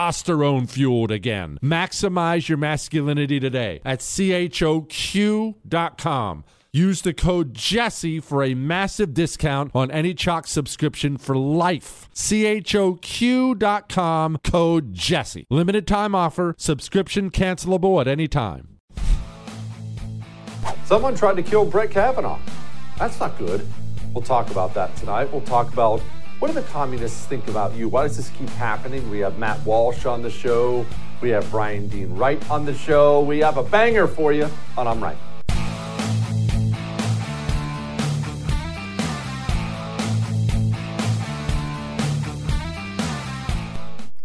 testosterone fueled again. Maximize your masculinity today at choq.com. Use the code Jesse for a massive discount on any Choq subscription for life. choq.com code Jesse. Limited time offer, subscription cancelable at any time. Someone tried to kill Brett Kavanaugh. That's not good. We'll talk about that tonight. We'll talk about what do the communists think about you? Why does this keep happening? We have Matt Walsh on the show. We have Bryan Dean Wright on the show. We have a banger for you on I'm Right.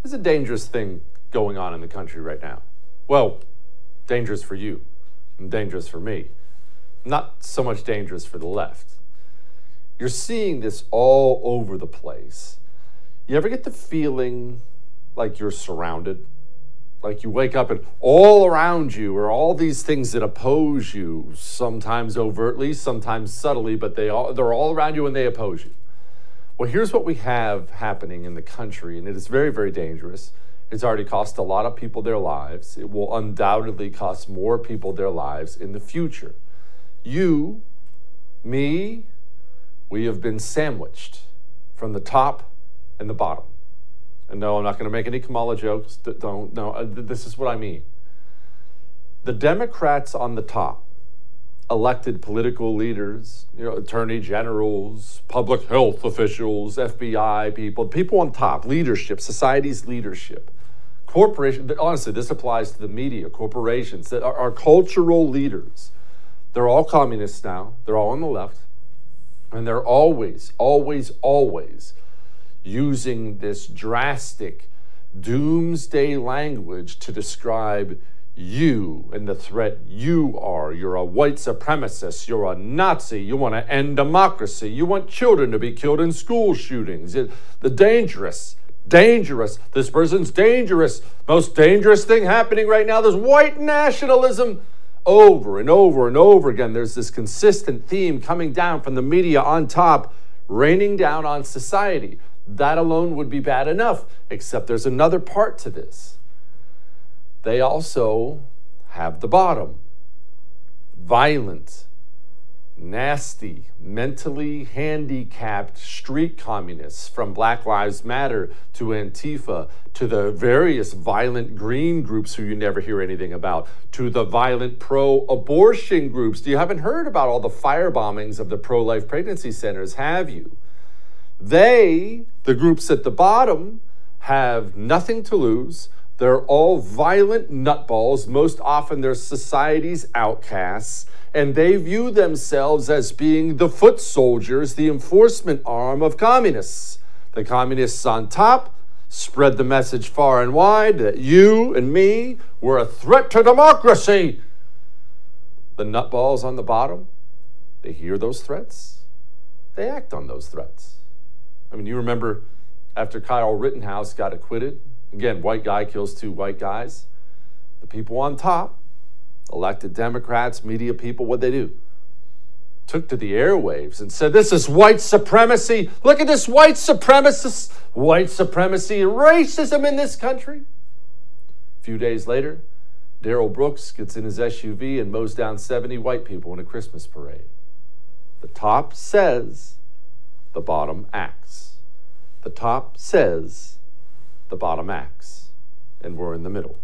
There's a dangerous thing going on in the country right now. Well, dangerous for you and dangerous for me. Not so much dangerous for the left. You're seeing this all over the place. You ever get the feeling like you're surrounded? Like you wake up and all around you are all these things that oppose you, sometimes overtly, sometimes subtly, but they all, they're all around you and they oppose you. Well, here's what we have happening in the country, and it is very, very dangerous. It's already cost a lot of people their lives. It will undoubtedly cost more people their lives in the future. You, me, we have been sandwiched from the top and the bottom. And no, I'm not going to make any Kamala jokes. Don't, no, uh, this is what I mean. The Democrats on the top, elected political leaders, you know, attorney generals, public health officials, FBI people, people on top, leadership, society's leadership, corporations. Honestly, this applies to the media, corporations that are, are cultural leaders. They're all communists now. They're all on the left. And they're always, always, always using this drastic doomsday language to describe you and the threat you are. You're a white supremacist. You're a Nazi. You want to end democracy. You want children to be killed in school shootings. The dangerous, dangerous. This person's dangerous. Most dangerous thing happening right now. There's white nationalism over and over and over again. There's this consistent theme coming down from the media on top, raining down on society. That alone would be bad enough, except there's another part to this. They also have the bottom violent, nasty, mentally handicapped street communists from Black Lives Matter to Antifa to the various violent green groups who you never hear anything about to the violent pro abortion groups. Do you haven't heard about all the fire bombings of the pro life pregnancy centers, have you? They, the groups at the bottom, have nothing to lose. They're all violent nutballs. Most often, they're society's outcasts and they view themselves as being the foot soldiers, the enforcement arm of communists. The communists on top spread the message far and wide that you and me were a threat to democracy. The nutballs on the bottom, they hear those threats, they act on those threats. I mean, you remember after Kyle Rittenhouse got acquitted, again, white guy kills two white guys, the people on top elected Democrats, media people, what they do? Took to the airwaves and said, This is white supremacy. Look at this white supremacist, white supremacy, racism in this country. A few days later, Darrell Brooks gets in his SUV and mows down 70 white people in a Christmas parade. The top says, the bottom acts. The top says, the bottom acts. And we're in the middle.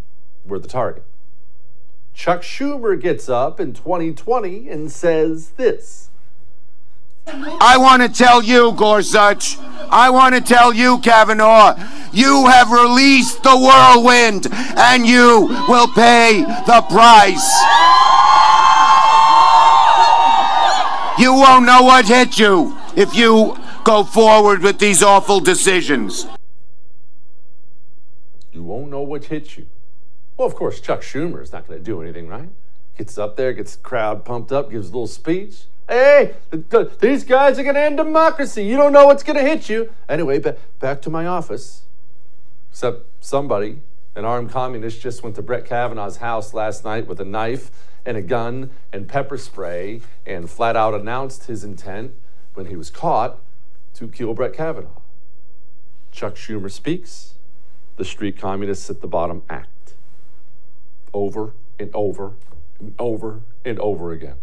We're the target. Chuck Schumer gets up in 2020 and says this. I want to tell you, Gorsuch, I want to tell you, Kavanaugh, you have released the whirlwind and you will pay the price. You won't know what hit you if you go forward with these awful decisions. You won't know what hit you. Well, of course, Chuck Schumer is not going to do anything, right? Gets up there, gets the crowd pumped up, gives a little speech. Hey, these guys are going to end democracy. You don't know what's going to hit you. Anyway, back to my office. Except somebody, an armed communist, just went to Brett Kavanaugh's house last night with a knife and a gun and pepper spray and flat out announced his intent when he was caught to kill Brett Kavanaugh. Chuck Schumer speaks. The street communists at the bottom act over and over and over and over again.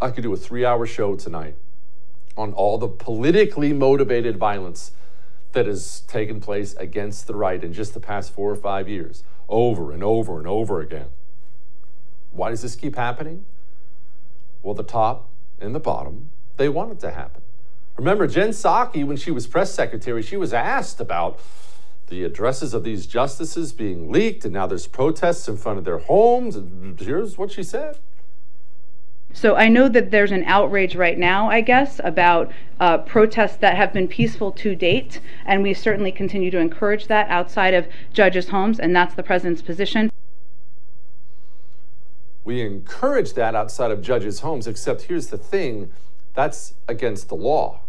I could do a three hour show tonight on all the politically motivated violence that has taken place against the right in just the past four or five years, over and over and over again. Why does this keep happening? Well, the top and the bottom, they want it to happen. Remember, Jen Psaki, when she was press secretary, she was asked about the addresses of these justices being leaked, and now there's protests in front of their homes. And here's what she said. So I know that there's an outrage right now, I guess, about uh, protests that have been peaceful to date, and we certainly continue to encourage that outside of judges' homes, and that's the president's position. We encourage that outside of judges' homes, except here's the thing that's against the law.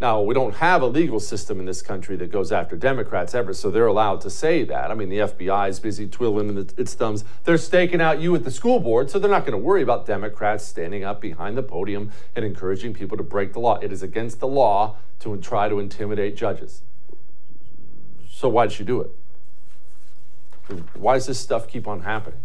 Now, we don't have a legal system in this country that goes after Democrats ever, so they're allowed to say that. I mean, the FBI is busy twiddling its thumbs. They're staking out you at the school board, so they're not going to worry about Democrats standing up behind the podium and encouraging people to break the law. It is against the law to try to intimidate judges. So, why did she do it? Why does this stuff keep on happening?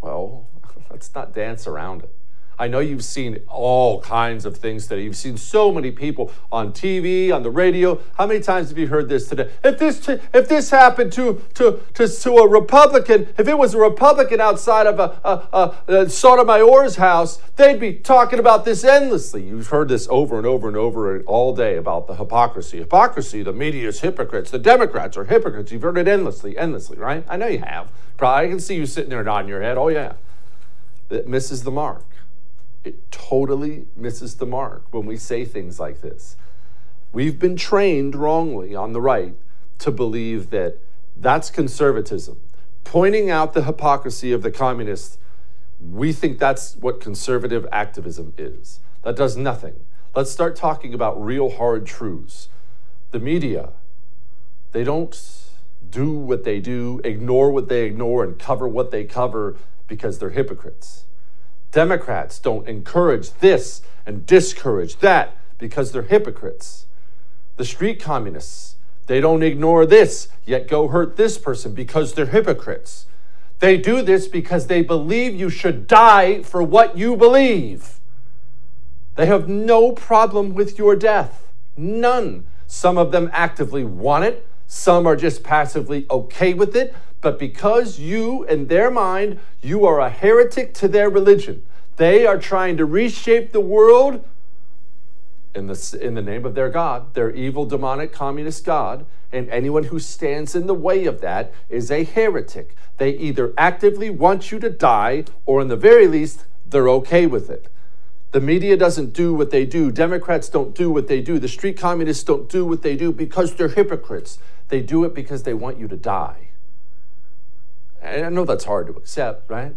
Well, let's not dance around it. I know you've seen all kinds of things today. You've seen so many people on TV, on the radio. How many times have you heard this today? If this if this happened to to to, to a Republican, if it was a Republican outside of a, a, a, a Sotomayor's house, they'd be talking about this endlessly. You've heard this over and over and over all day about the hypocrisy. Hypocrisy. The media is hypocrites. The Democrats are hypocrites. You've heard it endlessly, endlessly, right? I know you have. Probably I can see you sitting there nodding your head. Oh yeah, it misses the mark it totally misses the mark when we say things like this. We've been trained wrongly on the right to believe that that's conservatism. Pointing out the hypocrisy of the communists, we think that's what conservative activism is. That does nothing. Let's start talking about real hard truths. The media, they don't do what they do, ignore what they ignore, and cover what they cover because they're hypocrites. Democrats don't encourage this and discourage that because they're hypocrites. The street communists, they don't ignore this, yet go hurt this person because they're hypocrites. They do this because they believe you should die for what you believe. They have no problem with your death. None. Some of them actively want it, some are just passively okay with it. But because you, in their mind, you are a heretic to their religion, they are trying to reshape the world in the, in the name of their God, their evil, demonic, communist God. And anyone who stands in the way of that is a heretic. They either actively want you to die, or in the very least, they're okay with it. The media doesn't do what they do. Democrats don't do what they do. The street communists don't do what they do because they're hypocrites. They do it because they want you to die. And I know that's hard to accept, right?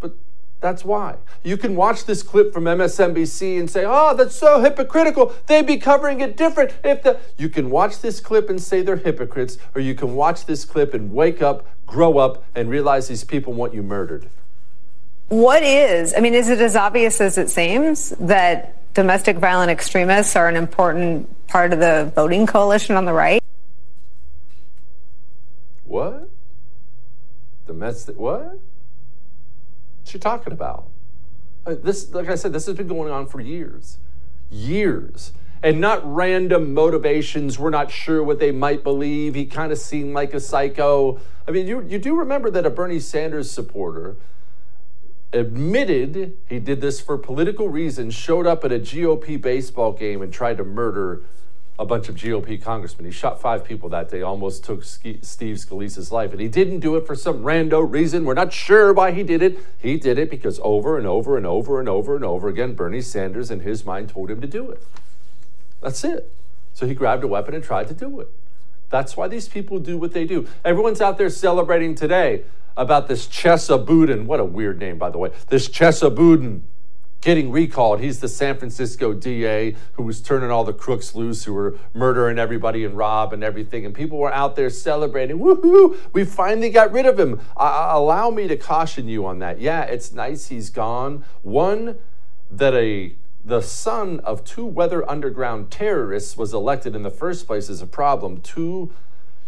But that's why. You can watch this clip from MSNBC and say, oh, that's so hypocritical. They'd be covering it different if the. You can watch this clip and say they're hypocrites, or you can watch this clip and wake up, grow up, and realize these people want you murdered. What is, I mean, is it as obvious as it seems that domestic violent extremists are an important part of the voting coalition on the right? What? Domestic, what? What's she talking about? Uh, this, like I said, this has been going on for years. Years. And not random motivations. We're not sure what they might believe. He kind of seemed like a psycho. I mean, you, you do remember that a Bernie Sanders supporter admitted he did this for political reasons, showed up at a GOP baseball game and tried to murder a bunch of GOP congressmen. He shot five people that day, almost took Steve Scalise's life. And he didn't do it for some rando reason. We're not sure why he did it. He did it because over and over and over and over and over again, Bernie Sanders, in his mind, told him to do it. That's it. So he grabbed a weapon and tried to do it. That's why these people do what they do. Everyone's out there celebrating today about this Chesa Boudin. What a weird name, by the way. This Chesa Boudin getting recalled. He's the San Francisco DA who was turning all the crooks loose, who were murdering everybody and rob and everything. And people were out there celebrating. Woohoo! We finally got rid of him. Uh, allow me to caution you on that. Yeah, it's nice he's gone. One, that a the son of two weather underground terrorists was elected in the first place is a problem. Two,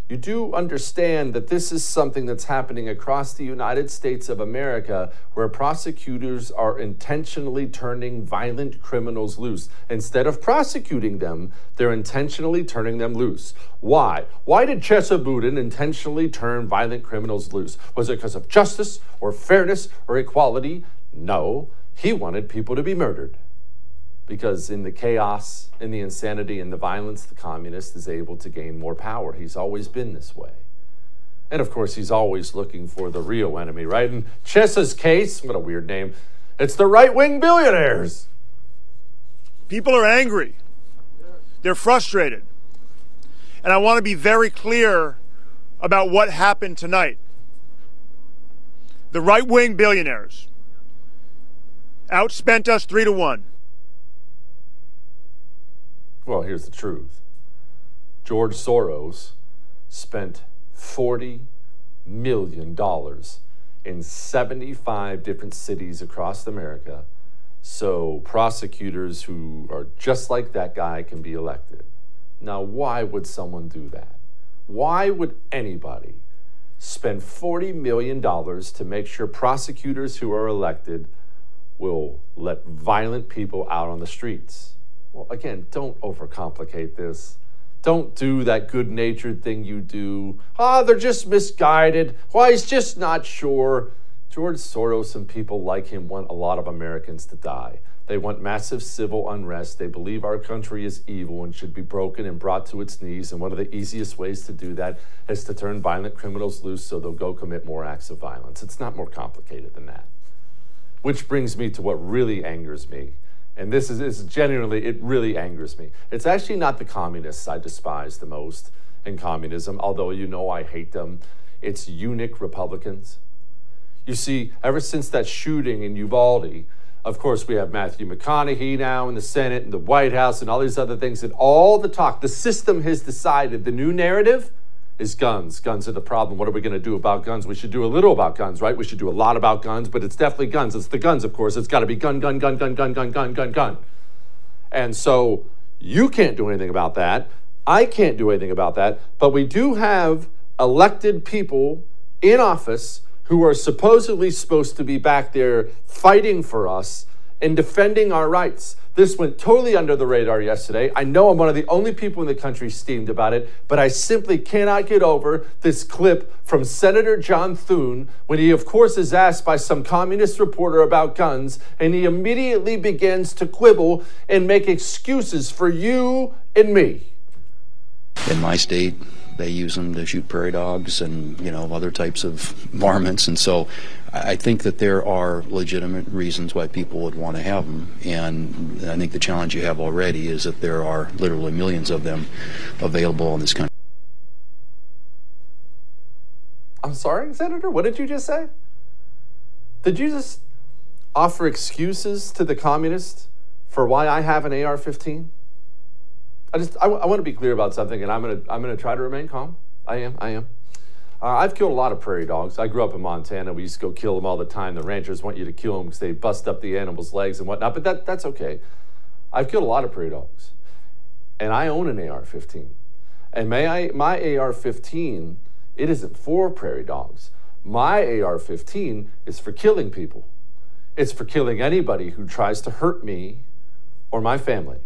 you do understand that this is something that's happening across the United States of America where prosecutors are intentionally turning violent criminals loose. Instead of prosecuting them, they're intentionally turning them loose. Why? Why did Chesa Boudin intentionally turn violent criminals loose? Was it because of justice or fairness or equality? No, he wanted people to be murdered because in the chaos, in the insanity, in the violence, the communist is able to gain more power. He's always been this way. And of course, he's always looking for the real enemy, right? In Chesa's case, what a weird name, it's the right wing billionaires. People are angry, they're frustrated. And I want to be very clear about what happened tonight. The right wing billionaires outspent us three to one. Well, here's the truth George Soros spent $40 million in 75 different cities across America so prosecutors who are just like that guy can be elected. Now, why would someone do that? Why would anybody spend $40 million to make sure prosecutors who are elected will let violent people out on the streets? Well, again, don't overcomplicate this. Don't do that good natured thing you do. Ah, they're just misguided. Why, he's just not sure. George Soros and people like him want a lot of Americans to die. They want massive civil unrest. They believe our country is evil and should be broken and brought to its knees. And one of the easiest ways to do that is to turn violent criminals loose so they'll go commit more acts of violence. It's not more complicated than that. Which brings me to what really angers me and this is, is genuinely, it really angers me. It's actually not the communists I despise the most in communism, although you know I hate them. It's eunuch Republicans. You see, ever since that shooting in Uvalde, of course, we have Matthew McConaughey now in the Senate and the White House and all these other things, and all the talk. The system has decided the new narrative is guns. Guns are the problem. What are we going to do about guns? We should do a little about guns, right? We should do a lot about guns, but it's definitely guns. It's the guns, of course. It's got to be gun, gun, gun, gun, gun, gun, gun, gun, gun. And so You can't do anything about that. I can't do anything about that. But we do have elected people in office who are supposedly supposed to be back there fighting for us and defending our rights. This went totally under the radar yesterday. I know I'm one of the only people in the country steamed about it, but I simply cannot get over this clip from Senator John Thune when he, of course, is asked by some communist reporter about guns, and he immediately begins to quibble and make excuses for you and me. In my state, they use them to shoot prairie dogs and you know other types of varmints, and so I think that there are legitimate reasons why people would want to have them, and I think the challenge you have already is that there are literally millions of them available in this country. I'm sorry, Senator. What did you just say? Did you just offer excuses to the communists for why I have an AR-15? I just I, I want to be clear about something, and I'm gonna I'm gonna try to remain calm. I am. I am. Uh, I've killed a lot of prairie dogs. I grew up in Montana. We used to go kill them all the time. The ranchers want you to kill them because they bust up the animal's legs and whatnot. But that that's okay. I've killed a lot of prairie dogs, and I own an AR-15. And may I my AR-15 it isn't for prairie dogs. My AR-15 is for killing people. It's for killing anybody who tries to hurt me or my family.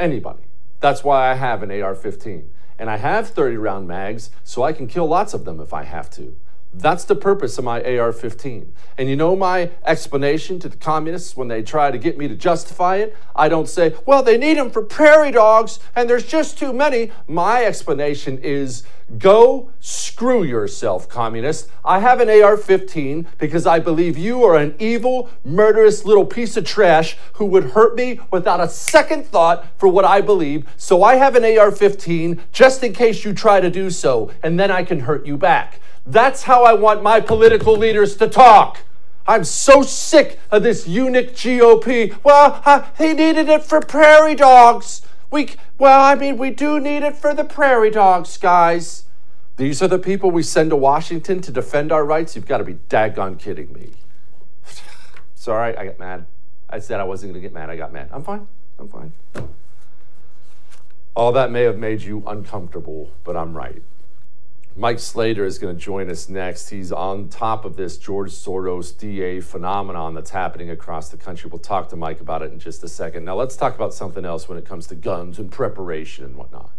Anybody. That's why I have an AR 15. And I have 30 round mags so I can kill lots of them if I have to. That's the purpose of my AR 15. And you know my explanation to the communists when they try to get me to justify it? I don't say, well, they need them for prairie dogs and there's just too many. My explanation is go screw yourself, communist. I have an AR 15 because I believe you are an evil, murderous little piece of trash who would hurt me without a second thought for what I believe. So I have an AR 15 just in case you try to do so, and then I can hurt you back. That's how I want my political leaders to talk. I'm so sick of this eunuch GOP. Well, uh, he needed it for prairie dogs. We, well, I mean, we do need it for the prairie dogs, guys. These are the people we send to Washington to defend our rights. You've got to be daggone kidding me. Sorry, I got mad. I said I wasn't going to get mad. I got mad. I'm fine. I'm fine. All that may have made you uncomfortable, but I'm right. Mike Slater is going to join us next. He's on top of this George Soros DA phenomenon that's happening across the country. We'll talk to Mike about it in just a second. Now, let's talk about something else when it comes to guns and preparation and whatnot.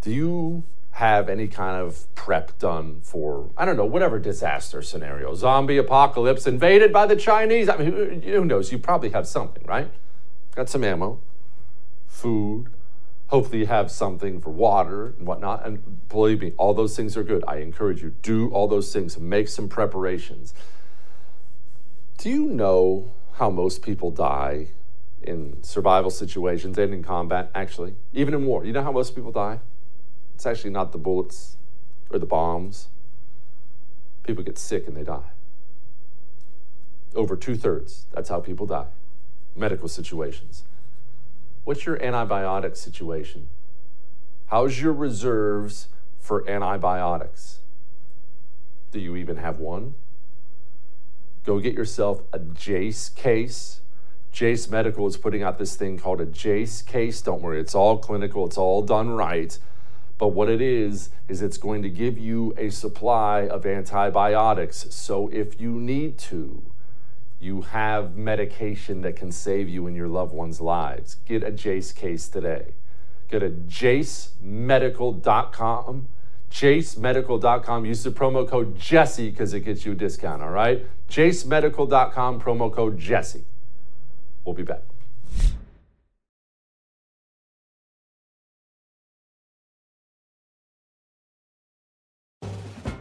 Do you have any kind of prep done for, I don't know, whatever disaster scenario? Zombie apocalypse, invaded by the Chinese? I mean, who knows? You probably have something, right? Got some ammo, food, Hopefully, you have something for water and whatnot. And believe me, all those things are good. I encourage you, do all those things, make some preparations. Do you know how most people die in survival situations and in combat, actually? Even in war. You know how most people die? It's actually not the bullets or the bombs. People get sick and they die. Over two thirds, that's how people die. Medical situations. What's your antibiotic situation? How's your reserves for antibiotics? Do you even have one? Go get yourself a Jase case. Jase Medical is putting out this thing called a Jase case. Don't worry, it's all clinical, it's all done right. But what it is, is it's going to give you a supply of antibiotics. So if you need to, you have medication that can save you and your loved ones' lives. Get a Jase case today. Go to jasemedical.com. JaseMedical.com. Use the promo code Jesse because it gets you a discount, all right? JaseMedical.com, promo code Jesse. We'll be back.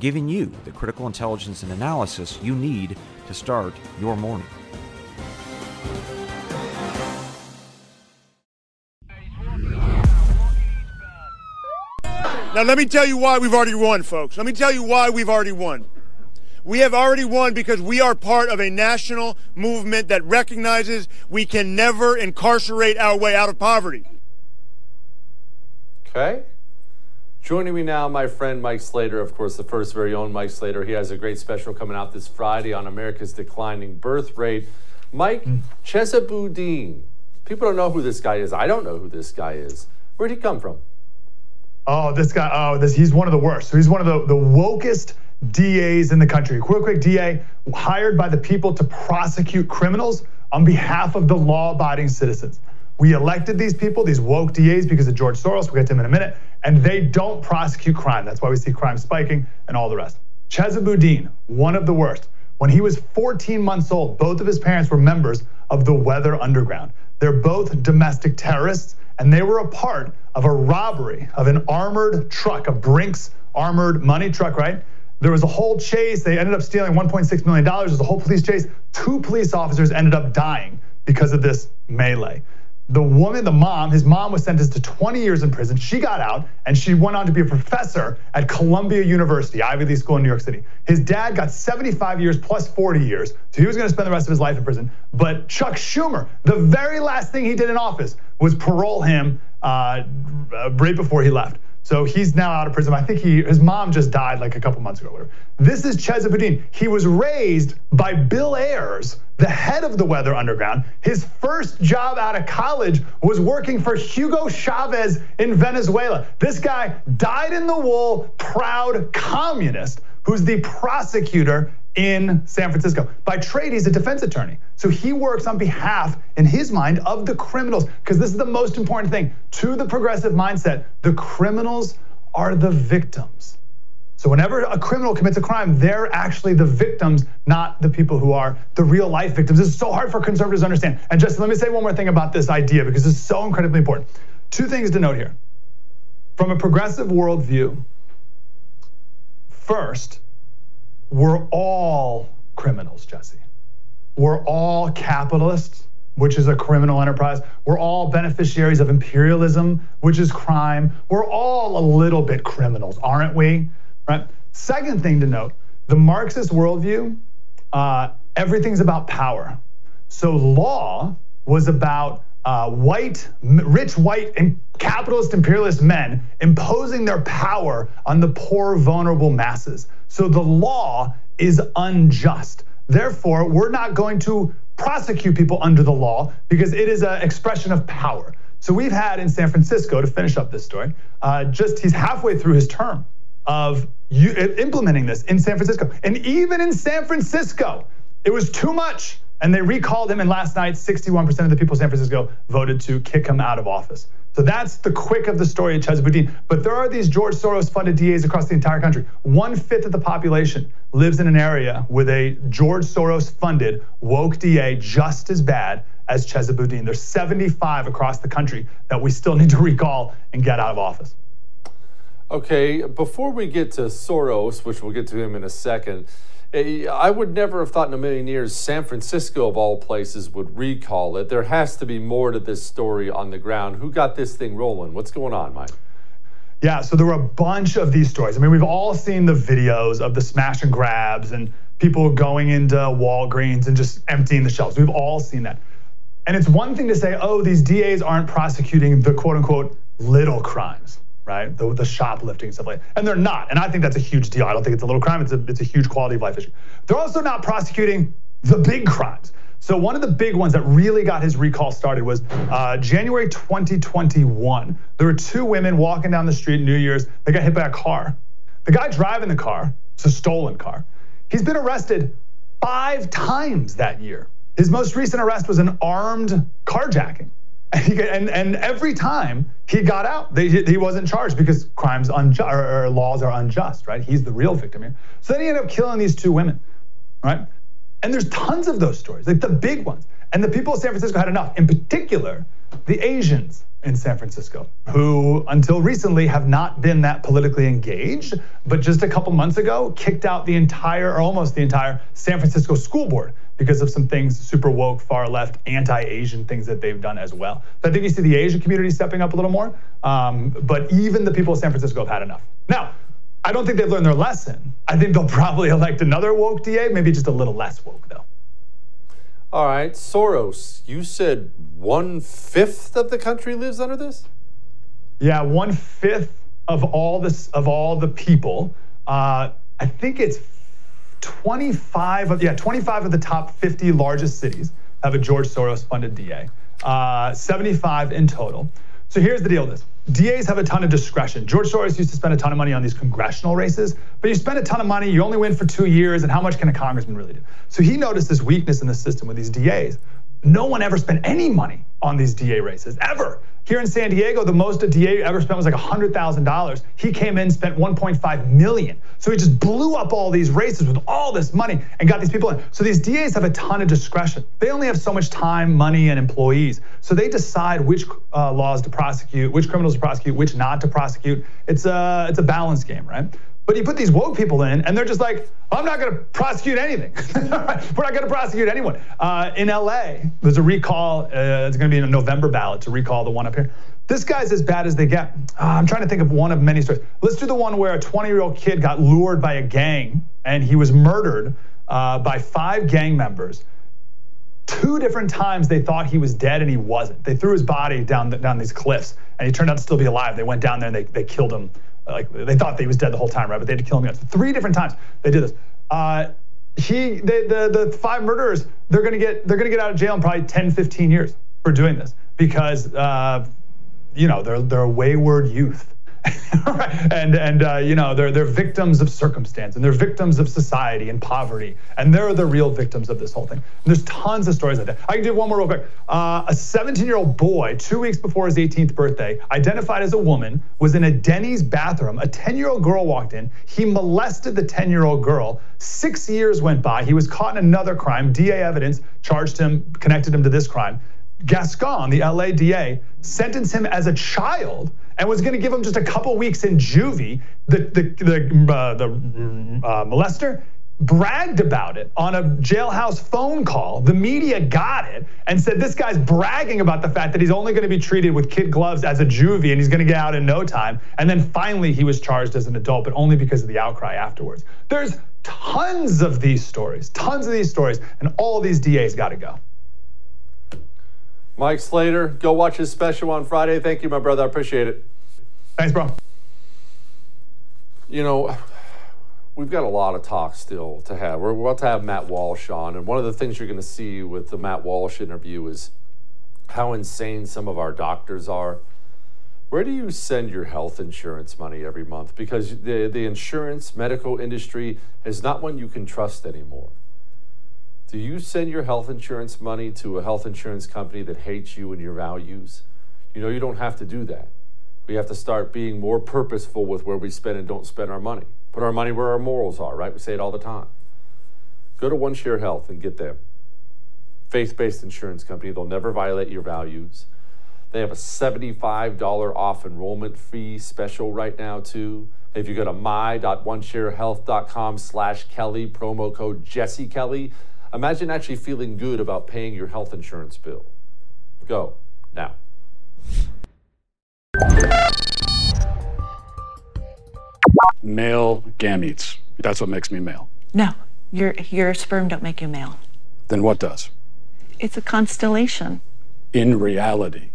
giving you the critical intelligence and analysis you need to start your morning. Now, Now, let me tell you why we've already won, folks. Let me tell you why we've already won. We have already won because we are part of a national movement that recognizes we can never incarcerate our way out of poverty. Okay. Joining me now, my friend Mike Slater, of course, the first very own Mike Slater. He has a great special coming out this Friday on America's declining birth rate. Mike mm. Chesa Boudin. People don't know who this guy is. I don't know who this guy is. Where'd he come from? Oh, this guy, oh, this, he's one of the worst. So he's one of the, the wokest DAs in the country. Quick, quick DA hired by the people to prosecute criminals on behalf of the law abiding citizens. We elected these people, these woke DAs, because of George Soros. We'll get to him in a minute. And they don't prosecute crime. That's why we see crime spiking and all the rest. Chesa Boudin, one of the worst. When he was 14 months old, both of his parents were members of the Weather Underground. They're both domestic terrorists, and they were a part of a robbery of an armored truck, a Brinks armored money truck, right? There was a whole chase. They ended up stealing $1.6 million. There was a whole police chase. Two police officers ended up dying because of this melee the woman, the mom, his mom was sentenced to 20 years in prison. She got out and she went on to be a professor at Columbia University, Ivy League school in New York City. His dad got 75 years plus 40 years. So he was going to spend the rest of his life in prison. But Chuck Schumer, the very last thing he did in office was parole him uh, right before he left. So he's now out of prison. I think he his mom just dyed like a couple months ago. Whatever. This is Chesa Boudin. He was raised by Bill Ayers, the head of the Weather Underground. His first job out of college was working for Hugo Chavez in Venezuela. This guy died in the wool, proud communist who's the prosecutor in San Francisco. By trade, he's a defense attorney. So he works on behalf, in his mind, of the criminals, because this is the most important thing. To the progressive mindset, the criminals are the victims. So whenever a criminal commits a crime, they're actually the victims, not the people who are the real life victims. This is so hard for conservatives to understand. And just let me say one more thing about this idea, because it's so incredibly important. Two things to note here. From a progressive worldview, first, we're all criminals, Jesse. We're all capitalists, which is a criminal enterprise. We're all beneficiaries of imperialism, which is crime. We're all a little bit criminals, aren't we? Right? Second thing to note the Marxist worldview, uh, everything's about power. So law was about uh, white, rich white and capitalist imperialist men imposing their power on the poor, vulnerable masses. So the law is unjust. Therefore, we're not going to prosecute people under the law because it is an expression of power. So we've had in San Francisco, to finish up this story, uh, just he's halfway through his term of implementing this in San Francisco. And even in San Francisco, it was too much. And they recalled him, and last night, 61% of the people in San Francisco voted to kick him out of office. So that's the quick of the story of Chesa Boudin. But there are these George Soros funded DAs across the entire country. One fifth of the population lives in an area with a George Soros funded woke DA just as bad as Chesa Boudin. There's 75 across the country that we still need to recall and get out of office. Okay, before we get to Soros, which we'll get to him in a second, I would never have thought in a million years San Francisco, of all places, would recall it. There has to be more to this story on the ground. Who got this thing rolling? What's going on, Mike? Yeah, so there were a bunch of these stories. I mean, we've all seen the videos of the smash and grabs and people going into Walgreens and just emptying the shelves. We've all seen that. And it's one thing to say, oh, these DAs aren't prosecuting the quote unquote little crimes right? The, the shoplifting stuff like that. And they're not. And I think that's a huge deal. I don't think it's a little crime. It's a, it's a huge quality of life issue. They're also not prosecuting the big crimes. So one of the big ones that really got his recall started was uh, January 2021. There were two women walking down the street New Year's. They got hit by a car. The guy driving the car, it's a stolen car. He's been arrested five times that year. His most recent arrest was an armed carjacking. And, and every time he got out, they, he wasn't charged because crimes unjust or, or laws are unjust, right? He's the real victim here. So then he ended up killing these two women, right? And there's tons of those stories, like the big ones. And the people of San Francisco had enough. In particular, the Asians in San Francisco, who until recently have not been that politically engaged, but just a couple months ago kicked out the entire, or almost the entire, San Francisco school board because of some things super woke, far left, anti-Asian things that they've done as well. So I think you see the Asian community stepping up a little more, um, but even the people of San Francisco have had enough. Now, I don't think they've learned their lesson. I think they'll probably elect another woke DA, maybe just a little less woke though. All right, Soros, you said one fifth of the country lives under this? Yeah, one fifth of all this of all the people. Uh, I think it's 25 of yeah 25 of the top 50 largest cities have a George Soros funded DA. Uh, 75 in total. So here's the deal: with this DAs have a ton of discretion. George Soros used to spend a ton of money on these congressional races, but you spend a ton of money, you only win for two years, and how much can a congressman really do? So he noticed this weakness in the system with these DAs. No one ever spent any money on these DA races, ever. Here in San Diego, the most a DA ever spent was like $100,000. He came in, spent 1.5 million. So he just blew up all these races with all this money and got these people in. So these DAs have a ton of discretion. They only have so much time, money, and employees. So they decide which uh, laws to prosecute, which criminals to prosecute, which not to prosecute. It's a, it's a balance game, right? But you put these woke people in, and they're just like, I'm not going to prosecute anything. We're not going to prosecute anyone. Uh, in LA, there's a recall. Uh, it's going to be in a November ballot to recall the one up here. This guy's as bad as they get. Uh, I'm trying to think of one of many stories. Let's do the one where a 20 year old kid got lured by a gang and he was murdered uh, by five gang members. Two different times they thought he was dead and he wasn't. They threw his body down, the, down these cliffs and he turned out to still be alive. They went down there and they, they killed him like they thought that he was dead the whole time, right? But they had to kill him. Three different times they did this. Uh, he, the the five murderers, they're gonna get they're gonna get out of jail in probably 10, 15 years for doing this because uh, you know they're they're wayward youth and and uh, you know they're they're victims of circumstance and they're victims of society and poverty and they're the real victims of this whole thing. And there's tons of stories like that. I can do one more real quick. Uh, a 17-year-old boy, two weeks before his 18th birthday, identified as a woman, was in a Denny's bathroom. A 10-year-old girl walked in. He molested the 10-year-old girl. Six years went by. He was caught in another crime. DA evidence charged him, connected him to this crime. Gascon, the LA DA, sentenced him as a child and was going to give him just a couple weeks in juvie. The the the, uh, the uh, molester bragged about it on a jailhouse phone call. The media got it and said this guy's bragging about the fact that he's only going to be treated with kid gloves as a juvie and he's going to get out in no time. And then finally he was charged as an adult, but only because of the outcry afterwards. There's tons of these stories, tons of these stories, and all these DAs got to go. Mike Slater, go watch his special on Friday. Thank you, my brother. I appreciate it. Thanks, bro. You know, we've got a lot of talk still to have. We're about to have Matt Walsh on, and one of the things you're going to see with the Matt Walsh interview is how insane some of our doctors are. Where do you send your health insurance money every month? Because the, the insurance medical industry is not one you can trust anymore. Do you send your health insurance money to a health insurance company that hates you and your values? You know, you don't have to do that. We have to start being more purposeful with where we spend and don't spend our money. Put our money where our morals are, right? We say it all the time. Go to One Share Health and get them. Faith based insurance company. They'll never violate your values. They have a $75 off enrollment fee special right now, too. If you go to my.onesharehealth.com slash Kelly, promo code Jesse Kelly, Imagine actually feeling good about paying your health insurance bill. Go now. Male gametes. That's what makes me male. No, your your sperm don't make you male. Then what does? It's a constellation. In reality,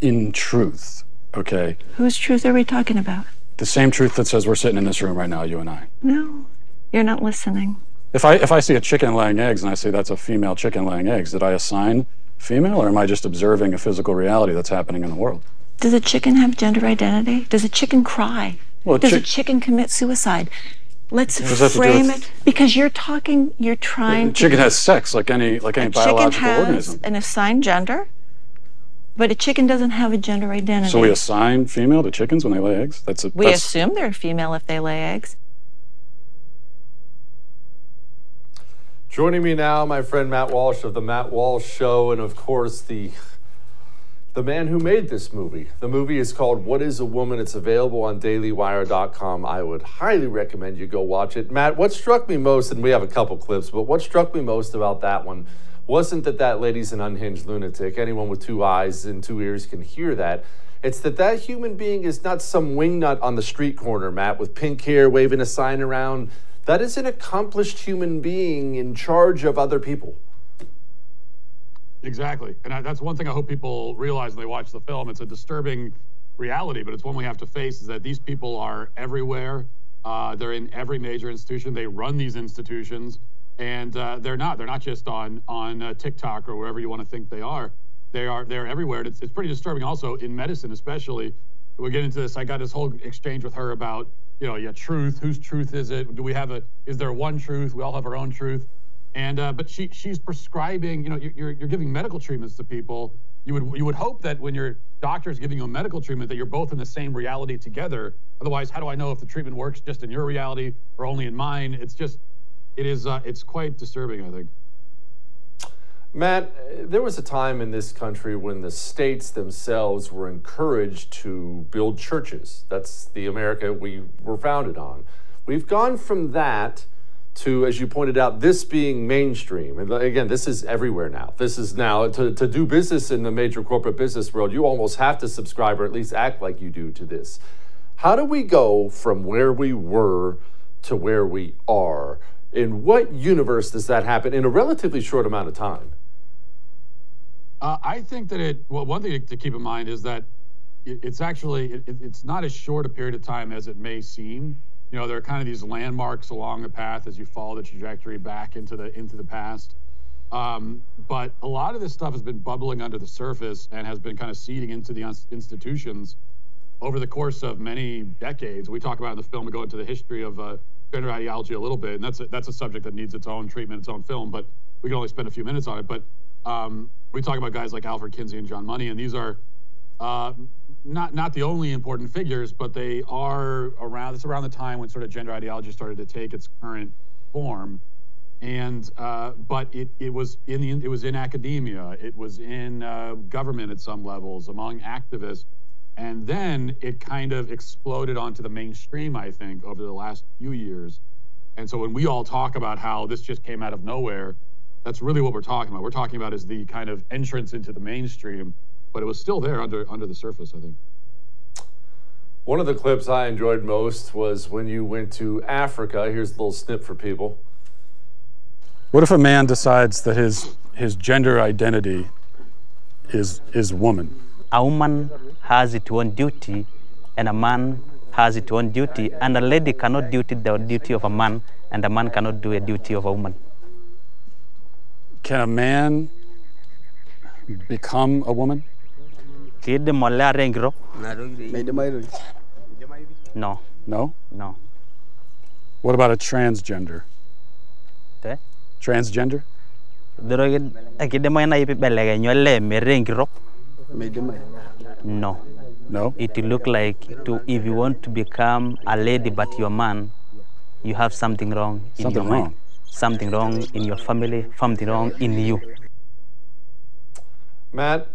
in truth, okay? Whose truth are we talking about? The same truth that says we're sitting in this room right now, you and I. No, you're not listening. If I if I see a chicken laying eggs and I say that's a female chicken laying eggs, did I assign female or am I just observing a physical reality that's happening in the world? Does a chicken have gender identity? Does a chicken cry? Well, Does chi- a chicken commit suicide? Let's What does that have to do frame with- it because you're talking. You're trying. To chicken to, has sex like any like any a chicken has organism. an assigned gender, but a chicken doesn't have a gender identity. So we assign female to chickens when they lay eggs. That's a We that's, assume they're female if they lay eggs. Joining me now, my friend Matt Walsh of the Matt Walsh Show, and of course the the man who made this movie. The movie is called What is a Woman? It's available on dailywire.com. I would highly recommend you go watch it. Matt, what struck me most, and we have a couple clips, but what struck me most about that one wasn't that that lady's an unhinged lunatic. Anyone with two eyes and two ears can hear that. It's that that human being is not some wingnut on the street corner, Matt, with pink hair waving a sign around. That is an accomplished human being in charge of other people. Exactly. And I, that's one thing I hope people realize when they watch the film. It's a disturbing reality, but it's one we have to face is that these people are everywhere. Uh, they're in every major institution. They run these institutions, and uh, they're not. They're not just on on uh, TikTok or wherever you want to think they are. They are. They're everywhere. And it's, it's pretty disturbing. Also in medicine, especially. We'll get into this. I got this whole exchange with her about, you know, yeah, truth. Whose truth is it? Do we have a? Is there one truth? We all have our own truth. And uh, but she she's prescribing. You know, you're you're giving medical treatments to people. You would you would hope that when your doctor is giving you a medical treatment that you're both in the same reality together. Otherwise, how do I know if the treatment works just in your reality or only in mine? It's just it is uh, it's quite disturbing. I think. Matt, there was a time in this country when the states themselves were encouraged to build churches. That's the America we were founded on. We've gone from that to, as you pointed out, this being mainstream. And again, this is everywhere now. This is now, to, to do business in the major corporate business world, you almost have to subscribe or at least act like you do to this. How do we go from where we were to where we are? In what universe does that happen in a relatively short amount of time? Uh, I think that it, well, one thing to keep in mind is that it, it's actually, it, it's not as short a period of time as it may seem you know, there are kind of these landmarks along the path as you follow the trajectory back into the into the past. Um, but a lot of this stuff has been bubbling under the surface and has been kind of seeding into the institutions over the course of many decades. We talk about in the film, we go into the history of uh, gender ideology a little bit, and that's a, that's a subject that needs its own treatment, its own film. But we can only spend a few minutes on it. But um, we talk about guys like Alfred Kinsey and John Money, and these are uh, not not the only important figures, but they are around. It's around the time when sort of gender ideology started to take its current form, and uh, but it it was in the it was in academia, it was in uh, government at some levels, among activists, and then it kind of exploded onto the mainstream. I think over the last few years, and so when we all talk about how this just came out of nowhere, that's really what we're talking about. We're talking about is the kind of entrance into the mainstream but it was still there under under the surface, I think. One of the clips I enjoyed most was when you went to Africa. Here's a little snip for people. What if a man decides that his his gender identity is is woman? A woman has its own duty, and a man has its own duty, and a lady cannot do the duty of a man, and a man cannot do a duty of a woman. Can a man become a woman? No. No? No. What about a transgender? Te? Transgender? No. No? It look like to if you want to become a lady but you're a man, you have something wrong in something your wrong. mind. Something wrong in your family, something wrong in you. Matt,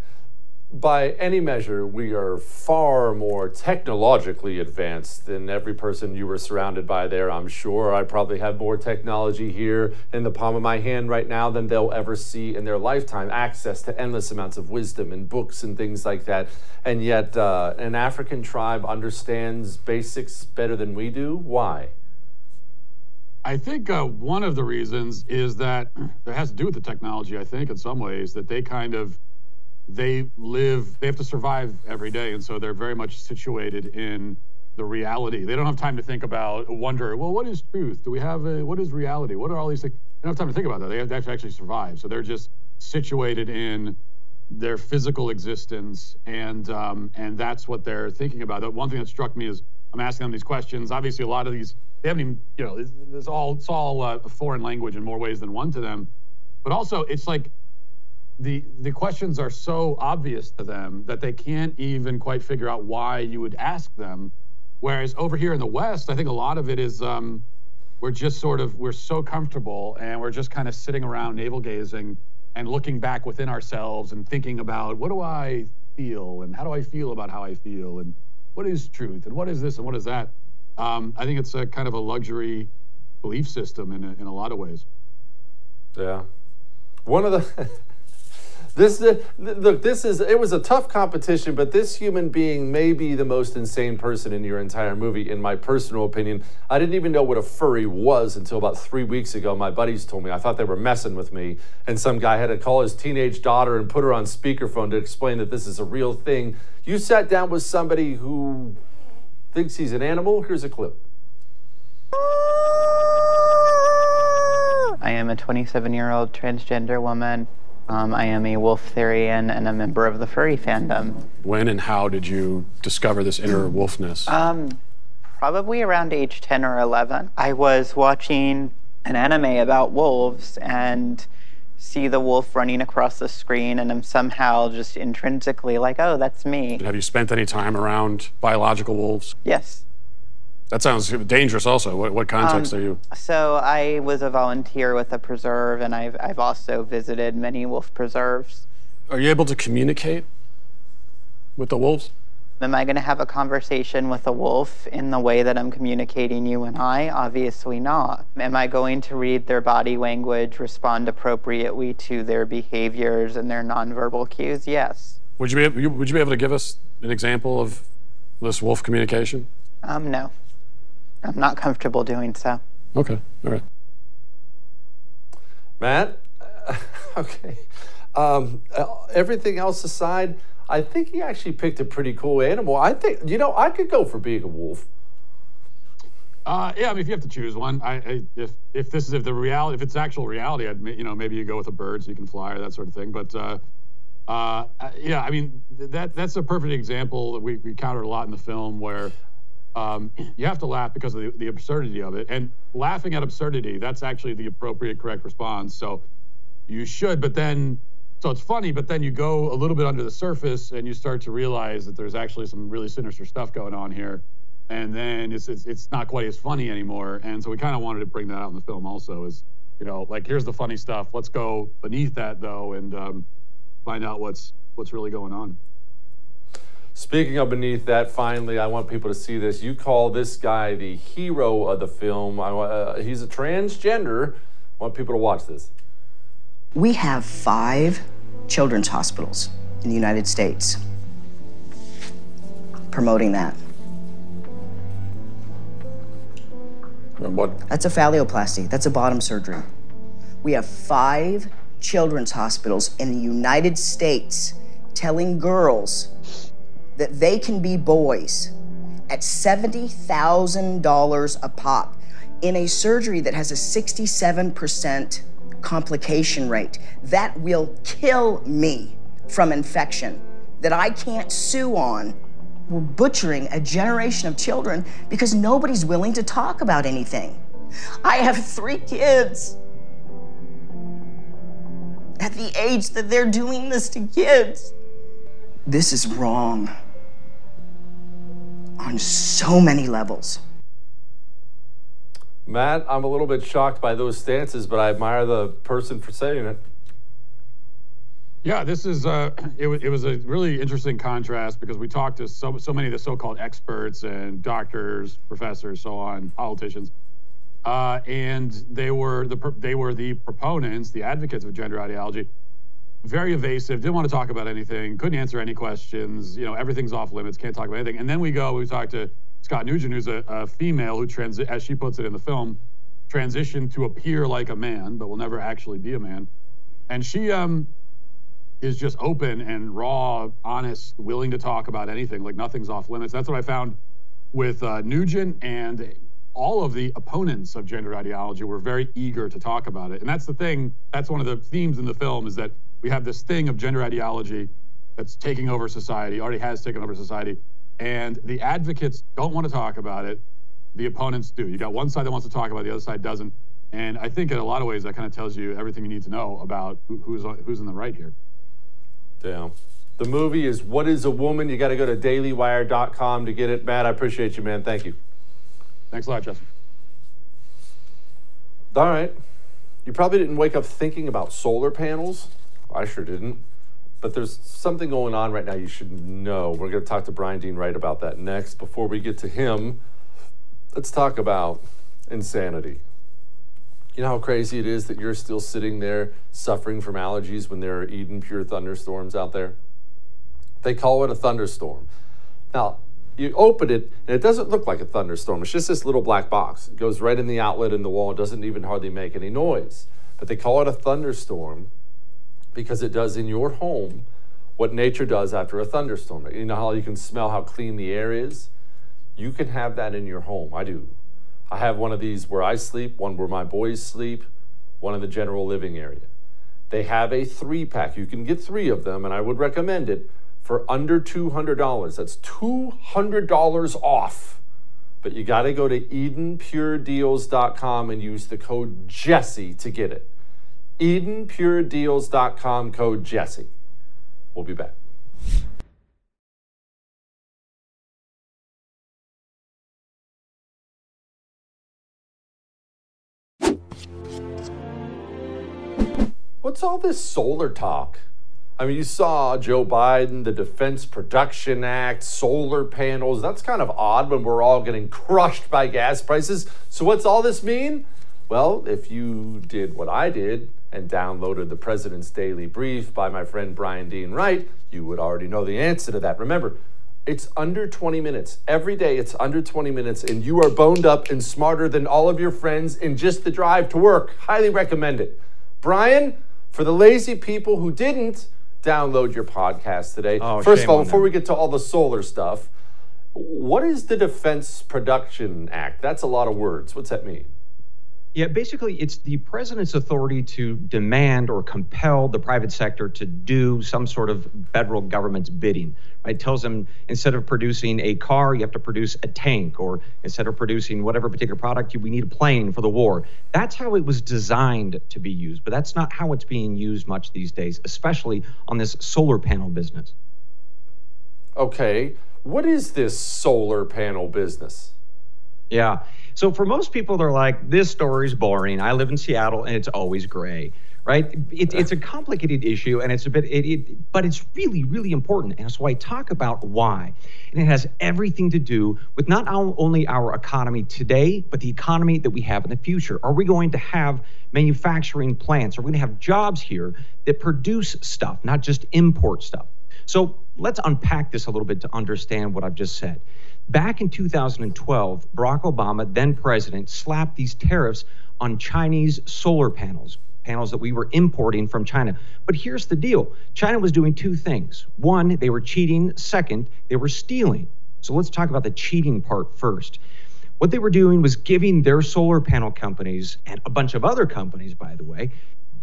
by any measure, we are far more technologically advanced than every person you were surrounded by there, I'm sure. I probably have more technology here in the palm of my hand right now than they'll ever see in their lifetime. Access to endless amounts of wisdom and books and things like that. And yet, uh, an African tribe understands basics better than we do. Why? I think uh, one of the reasons is that it has to do with the technology, I think, in some ways, that they kind of they live they have to survive every day and so they're very much situated in the reality. They don't have time to think about wonder well what is truth? Do we have a, what is reality? What are all these things? They don't have time to think about that. They have to actually survive. So they're just situated in their physical existence and um, and that's what they're thinking about. One thing that struck me is i'm asking them these questions. Obviously a lot of these they haven't even you know it's, it's all it's all uh, a foreign language in more ways than one to them. But also it's like the the questions are so obvious to them that they can't even quite figure out why you would ask them. Whereas over here in the West, I think a lot of it is um, we're just sort of we're so comfortable and we're just kind of sitting around navel gazing and looking back within ourselves and thinking about what do I feel and how do I feel about how I feel and what is truth and what is this and what is that. Um, I think it's a kind of a luxury belief system in a, in a lot of ways. Yeah. One of the this look this is it was a tough competition but this human being may be the most insane person in your entire movie in my personal opinion. I didn't even know what a furry was until about three weeks ago. My buddies told me. I thought they were messing with me. And some guy had to call his teenage daughter and put her on speakerphone to explain that this is a real thing. You sat down with somebody who thinks he's an animal? Here's a clip. I am a 27 year old transgender woman. Um, I am a Wolftherian and a member of the furry fandom. When and how did you discover this inner wolfness? Um, probably around age 10 or 11. I was watching an anime about wolves and see the wolf running across the screen and I'm somehow just intrinsically like, oh, that's me. Have you spent any time around biological wolves? Yes. That sounds dangerous. Also, what, what context um, are you? So I was a volunteer with a preserve, and I've I've also visited many wolf preserves. Are you able to communicate with the wolves? Am I going to have a conversation with a wolf in the way that I'm communicating you and I? Obviously not. Am I going to read their body language, respond appropriately to their behaviors and their nonverbal cues? Yes. Would you be able, would you be able to give us an example of this wolf communication? Um, no. I'm not comfortable doing so. Okay. All right. Matt, okay. Um, uh, everything else aside, I think he actually picked a pretty cool animal. I think, you know, I could go for being a wolf. Uh, yeah, I mean, if you have to choose one, I, I, if if this is if the reality, if it's actual reality, I'd you know maybe you go with a bird so you can fly or that sort of thing. But uh, uh, yeah, I mean that that's a perfect example that we we countered a lot in the film where um, you have to laugh because of the, the, absurdity of it. And laughing at absurdity, that's actually the appropriate, correct response. So you should, but then, so it's funny, but then you go a little bit under the surface and you start to realize that there's actually some really sinister stuff going on here. And then it's, it's, it's not quite as funny anymore. And so we kind of wanted to bring that out in the film also is, you know, like here's the funny stuff. Let's go beneath that though and um, find out what's what's really going on. Speaking of beneath that, finally, I want people to see this. You call this guy the hero of the film. I, uh, he's a transgender. I want people to watch this. We have five children's hospitals in the United States promoting that. What? That's a phalloplasty. That's a bottom surgery. We have five children's hospitals in the United States telling girls that they can be boys at $70,000 a pop in a surgery that has a 67% complication rate. That will kill me from infection that I can't sue on. We're butchering a generation of children because nobody's willing to talk about anything. I have three kids. At the age that they're doing this to kids, this is wrong on so many levels. Matt, I'm a little bit shocked by those stances, but I admire the person for saying it. Yeah, this is uh, it, it was a really interesting contrast because we talked to so so many of the so-called experts and doctors, professors, so on, politicians, uh, and they were the they were the proponents, the advocates of gender ideology very evasive, didn't want to talk about anything, couldn't answer any questions. You know, everything's off limits, can't talk about anything. And then we go, we talk to Scott Newgent, who's a, a female who, transi- as she puts it in the film, transitioned to appear like a man, but will never actually be a man. And she um, is just open and raw, honest, willing to talk about anything, like nothing's off limits. That's what I found with uh, Newgent and all of the opponents of gender ideology were very eager to talk about it. And that's the thing, that's one of the themes in the film is that we have this thing of gender ideology that's taking over society, already has taken over society, and the advocates don't want to talk about it. The opponents do. You got one side that wants to talk about it, the other side doesn't. And I think in a lot of ways that kind of tells you everything you need to know about who's who's in the right here. Damn. The movie is What is a Woman? You got to go to dailywire.com to get it. Matt, I appreciate you, man. Thank you. Thanks a lot, Justin. All right. You probably didn't wake up thinking about solar panels I sure didn't. but there's something going on right now you should know. We're going to talk to Bryan Dean Wright about that next. Before we get to him, let's talk about insanity. You know how crazy it is that you're still sitting there suffering from allergies when there are EdenPure thunderstorms out there? They call it a thunderstorm. Now, you open it and it doesn't look like a thunderstorm. It's just this little black box. It goes right in the outlet in the wall. It doesn't even hardly make any noise. But they call it a thunderstorm because it does in your home what nature does after a thunderstorm. You know how you can smell how clean the air is? You can have that in your home. I do. I have one of these where I sleep, one where my boys sleep, one in the general living area. They have a three pack. You can get three of them, and I would recommend it for under $200. That's $200 off. But you got to go to EdenPureDeals.com and use the code Jesse to get it. EdenPureDeals.com code Jesse. We'll be back. What's all this solar talk? I mean, you saw Joe Biden, the Defense Production Act, solar panels. That's kind of odd when we're all getting crushed by gas prices. So, what's all this mean? Well, if you did what I did and downloaded the President's Daily Brief by my friend Bryan Dean Wright, you would already know the answer to that. Remember, it's under 20 minutes. Every day it's under 20 minutes, and you are boned up and smarter than all of your friends in just the drive to work. Highly recommend it. Bryan, for the lazy people who didn't download your podcast today, Oh, first of all, before them. we get to all the solar stuff, what is the Defense Production Act? That's a lot of words. What's that mean? Yeah, basically, it's the president's authority to demand or compel the private sector to do some sort of federal government's bidding. Right? It tells them instead of producing a car, you have to produce a tank, or instead of producing whatever particular product, we need a plane for the war. That's how it was designed to be used, but that's not how it's being used much these days, especially on this solar panel business. Okay, what is this solar panel business? Yeah. So for most people, they're like, this story's boring. I live in Seattle and it's always gray, right? It, it's a complicated issue and it's a bit, it, it, but it's really, really important. And so I talk about why. And it has everything to do with not only our economy today, but the economy that we have in the future. Are we going to have manufacturing plants? Are we going to have jobs here that produce stuff, not just import stuff? So let's unpack this a little bit to understand what I've just said. Back in 2012, Barack Obama, then president, slapped these tariffs on Chinese solar panels, panels that we were importing from China. But here's the deal China was doing two things. One, they were cheating. Second, they were stealing. So let's talk about the cheating part first. What they were doing was giving their solar panel companies and a bunch of other companies, by the way,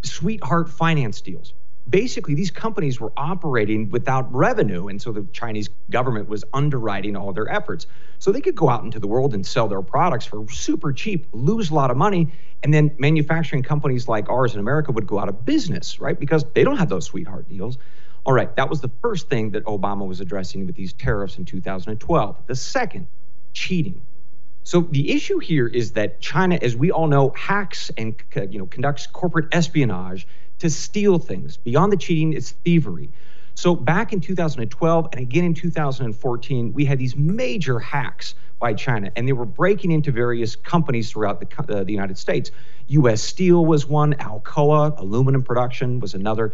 sweetheart finance deals. Basically, these companies were operating without revenue, and so the Chinese government was underwriting all their efforts. So they could go out into the world and sell their products for super cheap, lose a lot of money, and then manufacturing companies like ours in America would go out of business, right? Because they don't have those sweetheart deals. All right, that was the first thing that Obama was addressing with these tariffs in 2012. The second, cheating. So the issue here is that China, as we all know, hacks and you know conducts corporate espionage to steal things. Beyond the cheating, it's thievery. So back in 2012 and again in 2014, we had these major hacks by China, and they were breaking into various companies throughout the, uh, the United States. U.S. Steel was one, Alcoa, aluminum production was another.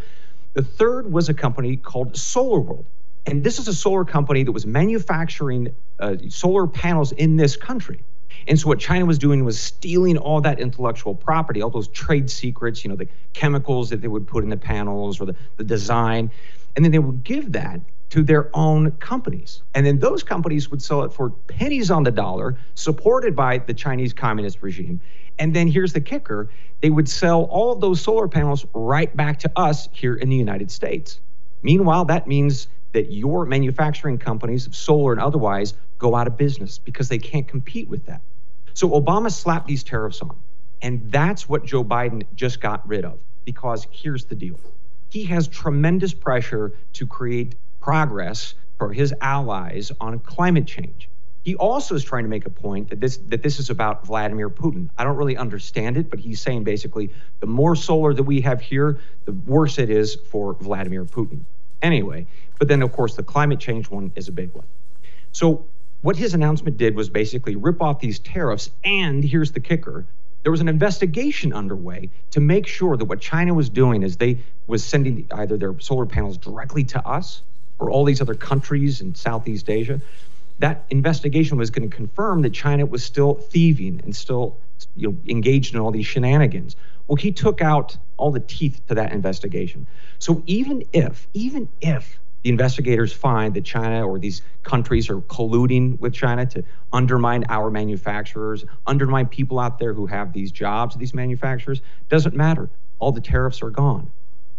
The third was a company called SolarWorld. And this is a solar company that was manufacturing uh, solar panels in this country. And so what China was doing was stealing all that intellectual property, all those trade secrets, you know, the chemicals that they would put in the panels or the, the design, and then they would give that to their own companies. And then those companies would sell it for pennies on the dollar, supported by the Chinese communist regime. And then here's the kicker they would sell all of those solar panels right back to us here in the United States. Meanwhile, that means that your manufacturing companies, of solar and otherwise, go out of business because they can't compete with that. So Obama slapped these tariffs on. And that's what Joe Biden just got rid of. Because here's the deal he has tremendous pressure to create progress for his allies on climate change. He also is trying to make a point that this that this is about Vladimir Putin. I don't really understand it, but he's saying basically the more solar that we have here, the worse it is for Vladimir Putin. Anyway. But then, of course, the climate change one is a big one. So, what his announcement did was basically rip off these tariffs. And here's the kicker there was an investigation underway to make sure that what China was doing is they was sending either their solar panels directly to us or all these other countries in Southeast Asia. That investigation was going to confirm that China was still thieving and still you know, engaged in all these shenanigans. Well, he took out all the teeth to that investigation. So even if, even if the investigators find that China or these countries are colluding with China to undermine our manufacturers, undermine people out there who have these jobs, these manufacturers. Doesn't matter. All the tariffs are gone.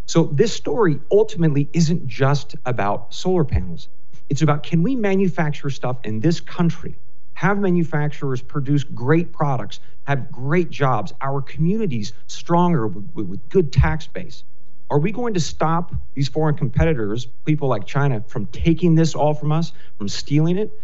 So this story ultimately isn't just about solar panels. It's about can we manufacture stuff in this country, have manufacturers produce great products, have great jobs, our communities stronger with, with good tax base. Are we going to stop these foreign competitors, people like China, from taking this all from us, from stealing it?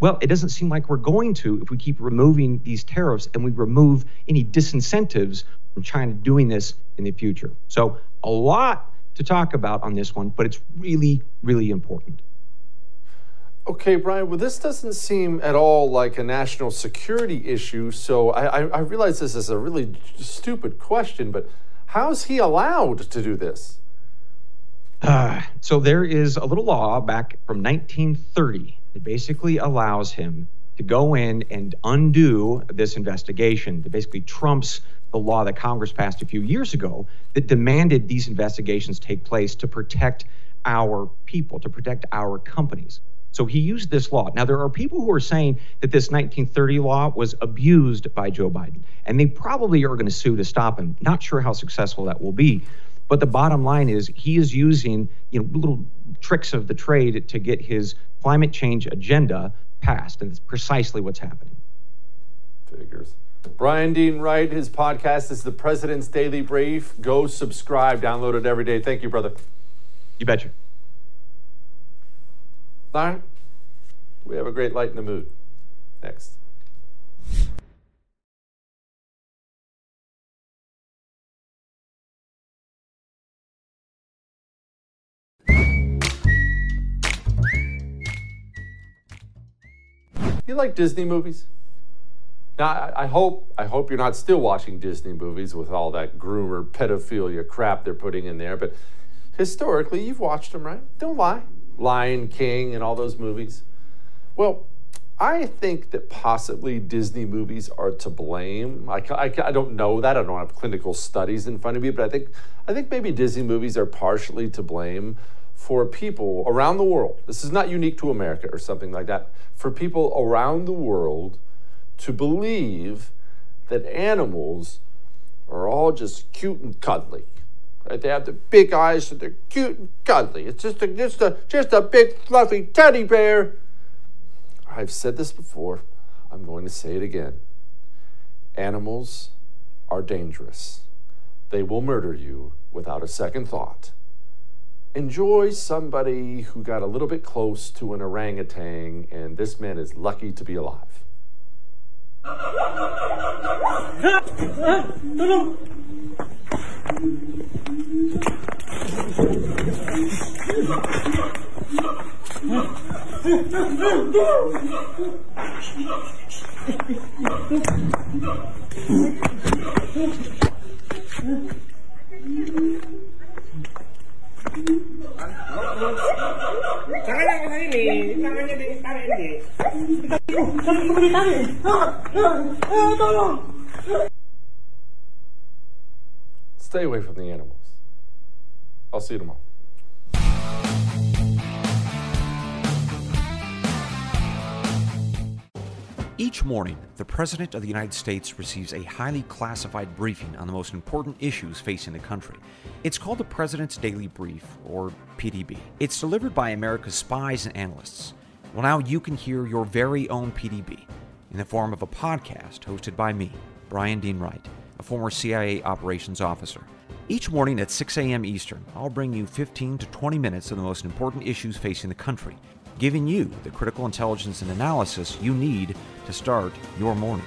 Well, it doesn't seem like we're going to if we keep removing these tariffs and we remove any disincentives from China doing this in the future. So, a lot to talk about on this one, but it's really, really important. Okay, Bryan, well, this doesn't seem at all like a national security issue. So I, I, I realize this is a really stupid question, but How's he allowed to do this? Uh, so there is a little law back from 1930 that basically allows him to go in and undo this investigation that basically trumps the law that Congress passed a few years ago that demanded these investigations take place to protect our people, to protect our companies. So he used this law. Now, there are people who are saying that this 1930 law was abused by Joe Biden, and they probably are going to sue to stop him. Not sure how successful that will be. But the bottom line is he is using you know little tricks of the trade to get his climate change agenda passed, and it's precisely what's happening. Figures. Bryan Dean Wright, his podcast is the President's Daily Brief. Go subscribe, download it every day. Thank you, brother. You betcha. Darn, we have a great light in the mood. Next. You like Disney movies? Now, I hope I hope you're not still watching Disney movies with all that groomer pedophilia crap they're putting in there. But historically, you've watched them, right? Don't lie. Lion King and all those movies? Well, I think that possibly Disney movies are to blame. I, I, I, don't know that. I don't have clinical studies in front of me, but I think, I think maybe Disney movies are partially to blame for people around the world. This is not unique to America or something like that. For people around the world to believe that animals are all just cute and cuddly. Right? They have the big eyes and they're cute and cuddly. It's just a, just a, just a big fluffy teddy bear. I've said this before. I'm going to say it again. Animals are dangerous. They will murder you without a second thought. Enjoy somebody who got a little bit close to an orangutan, and this man is lucky to be alive. Tangannya ke sini, tangannya di, tangannya di. Tangan, tangan, tangan, tangan, tangan, tangan, tangan, Stay away from the animals. I'll see you tomorrow. Each morning, the President of the United States receives a highly classified briefing on the most important issues facing the country. It's called the President's Daily Brief, or PDB. It's delivered by America's spies and analysts. Well, now you can hear your very own PDB in the form of a podcast hosted by me, Bryan Dean Wright, a former CIA operations officer. Each morning at 6 a.m. Eastern, I'll bring you 15 to 20 minutes of the most important issues facing the country giving you the critical intelligence and analysis you need to start your morning.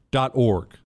org.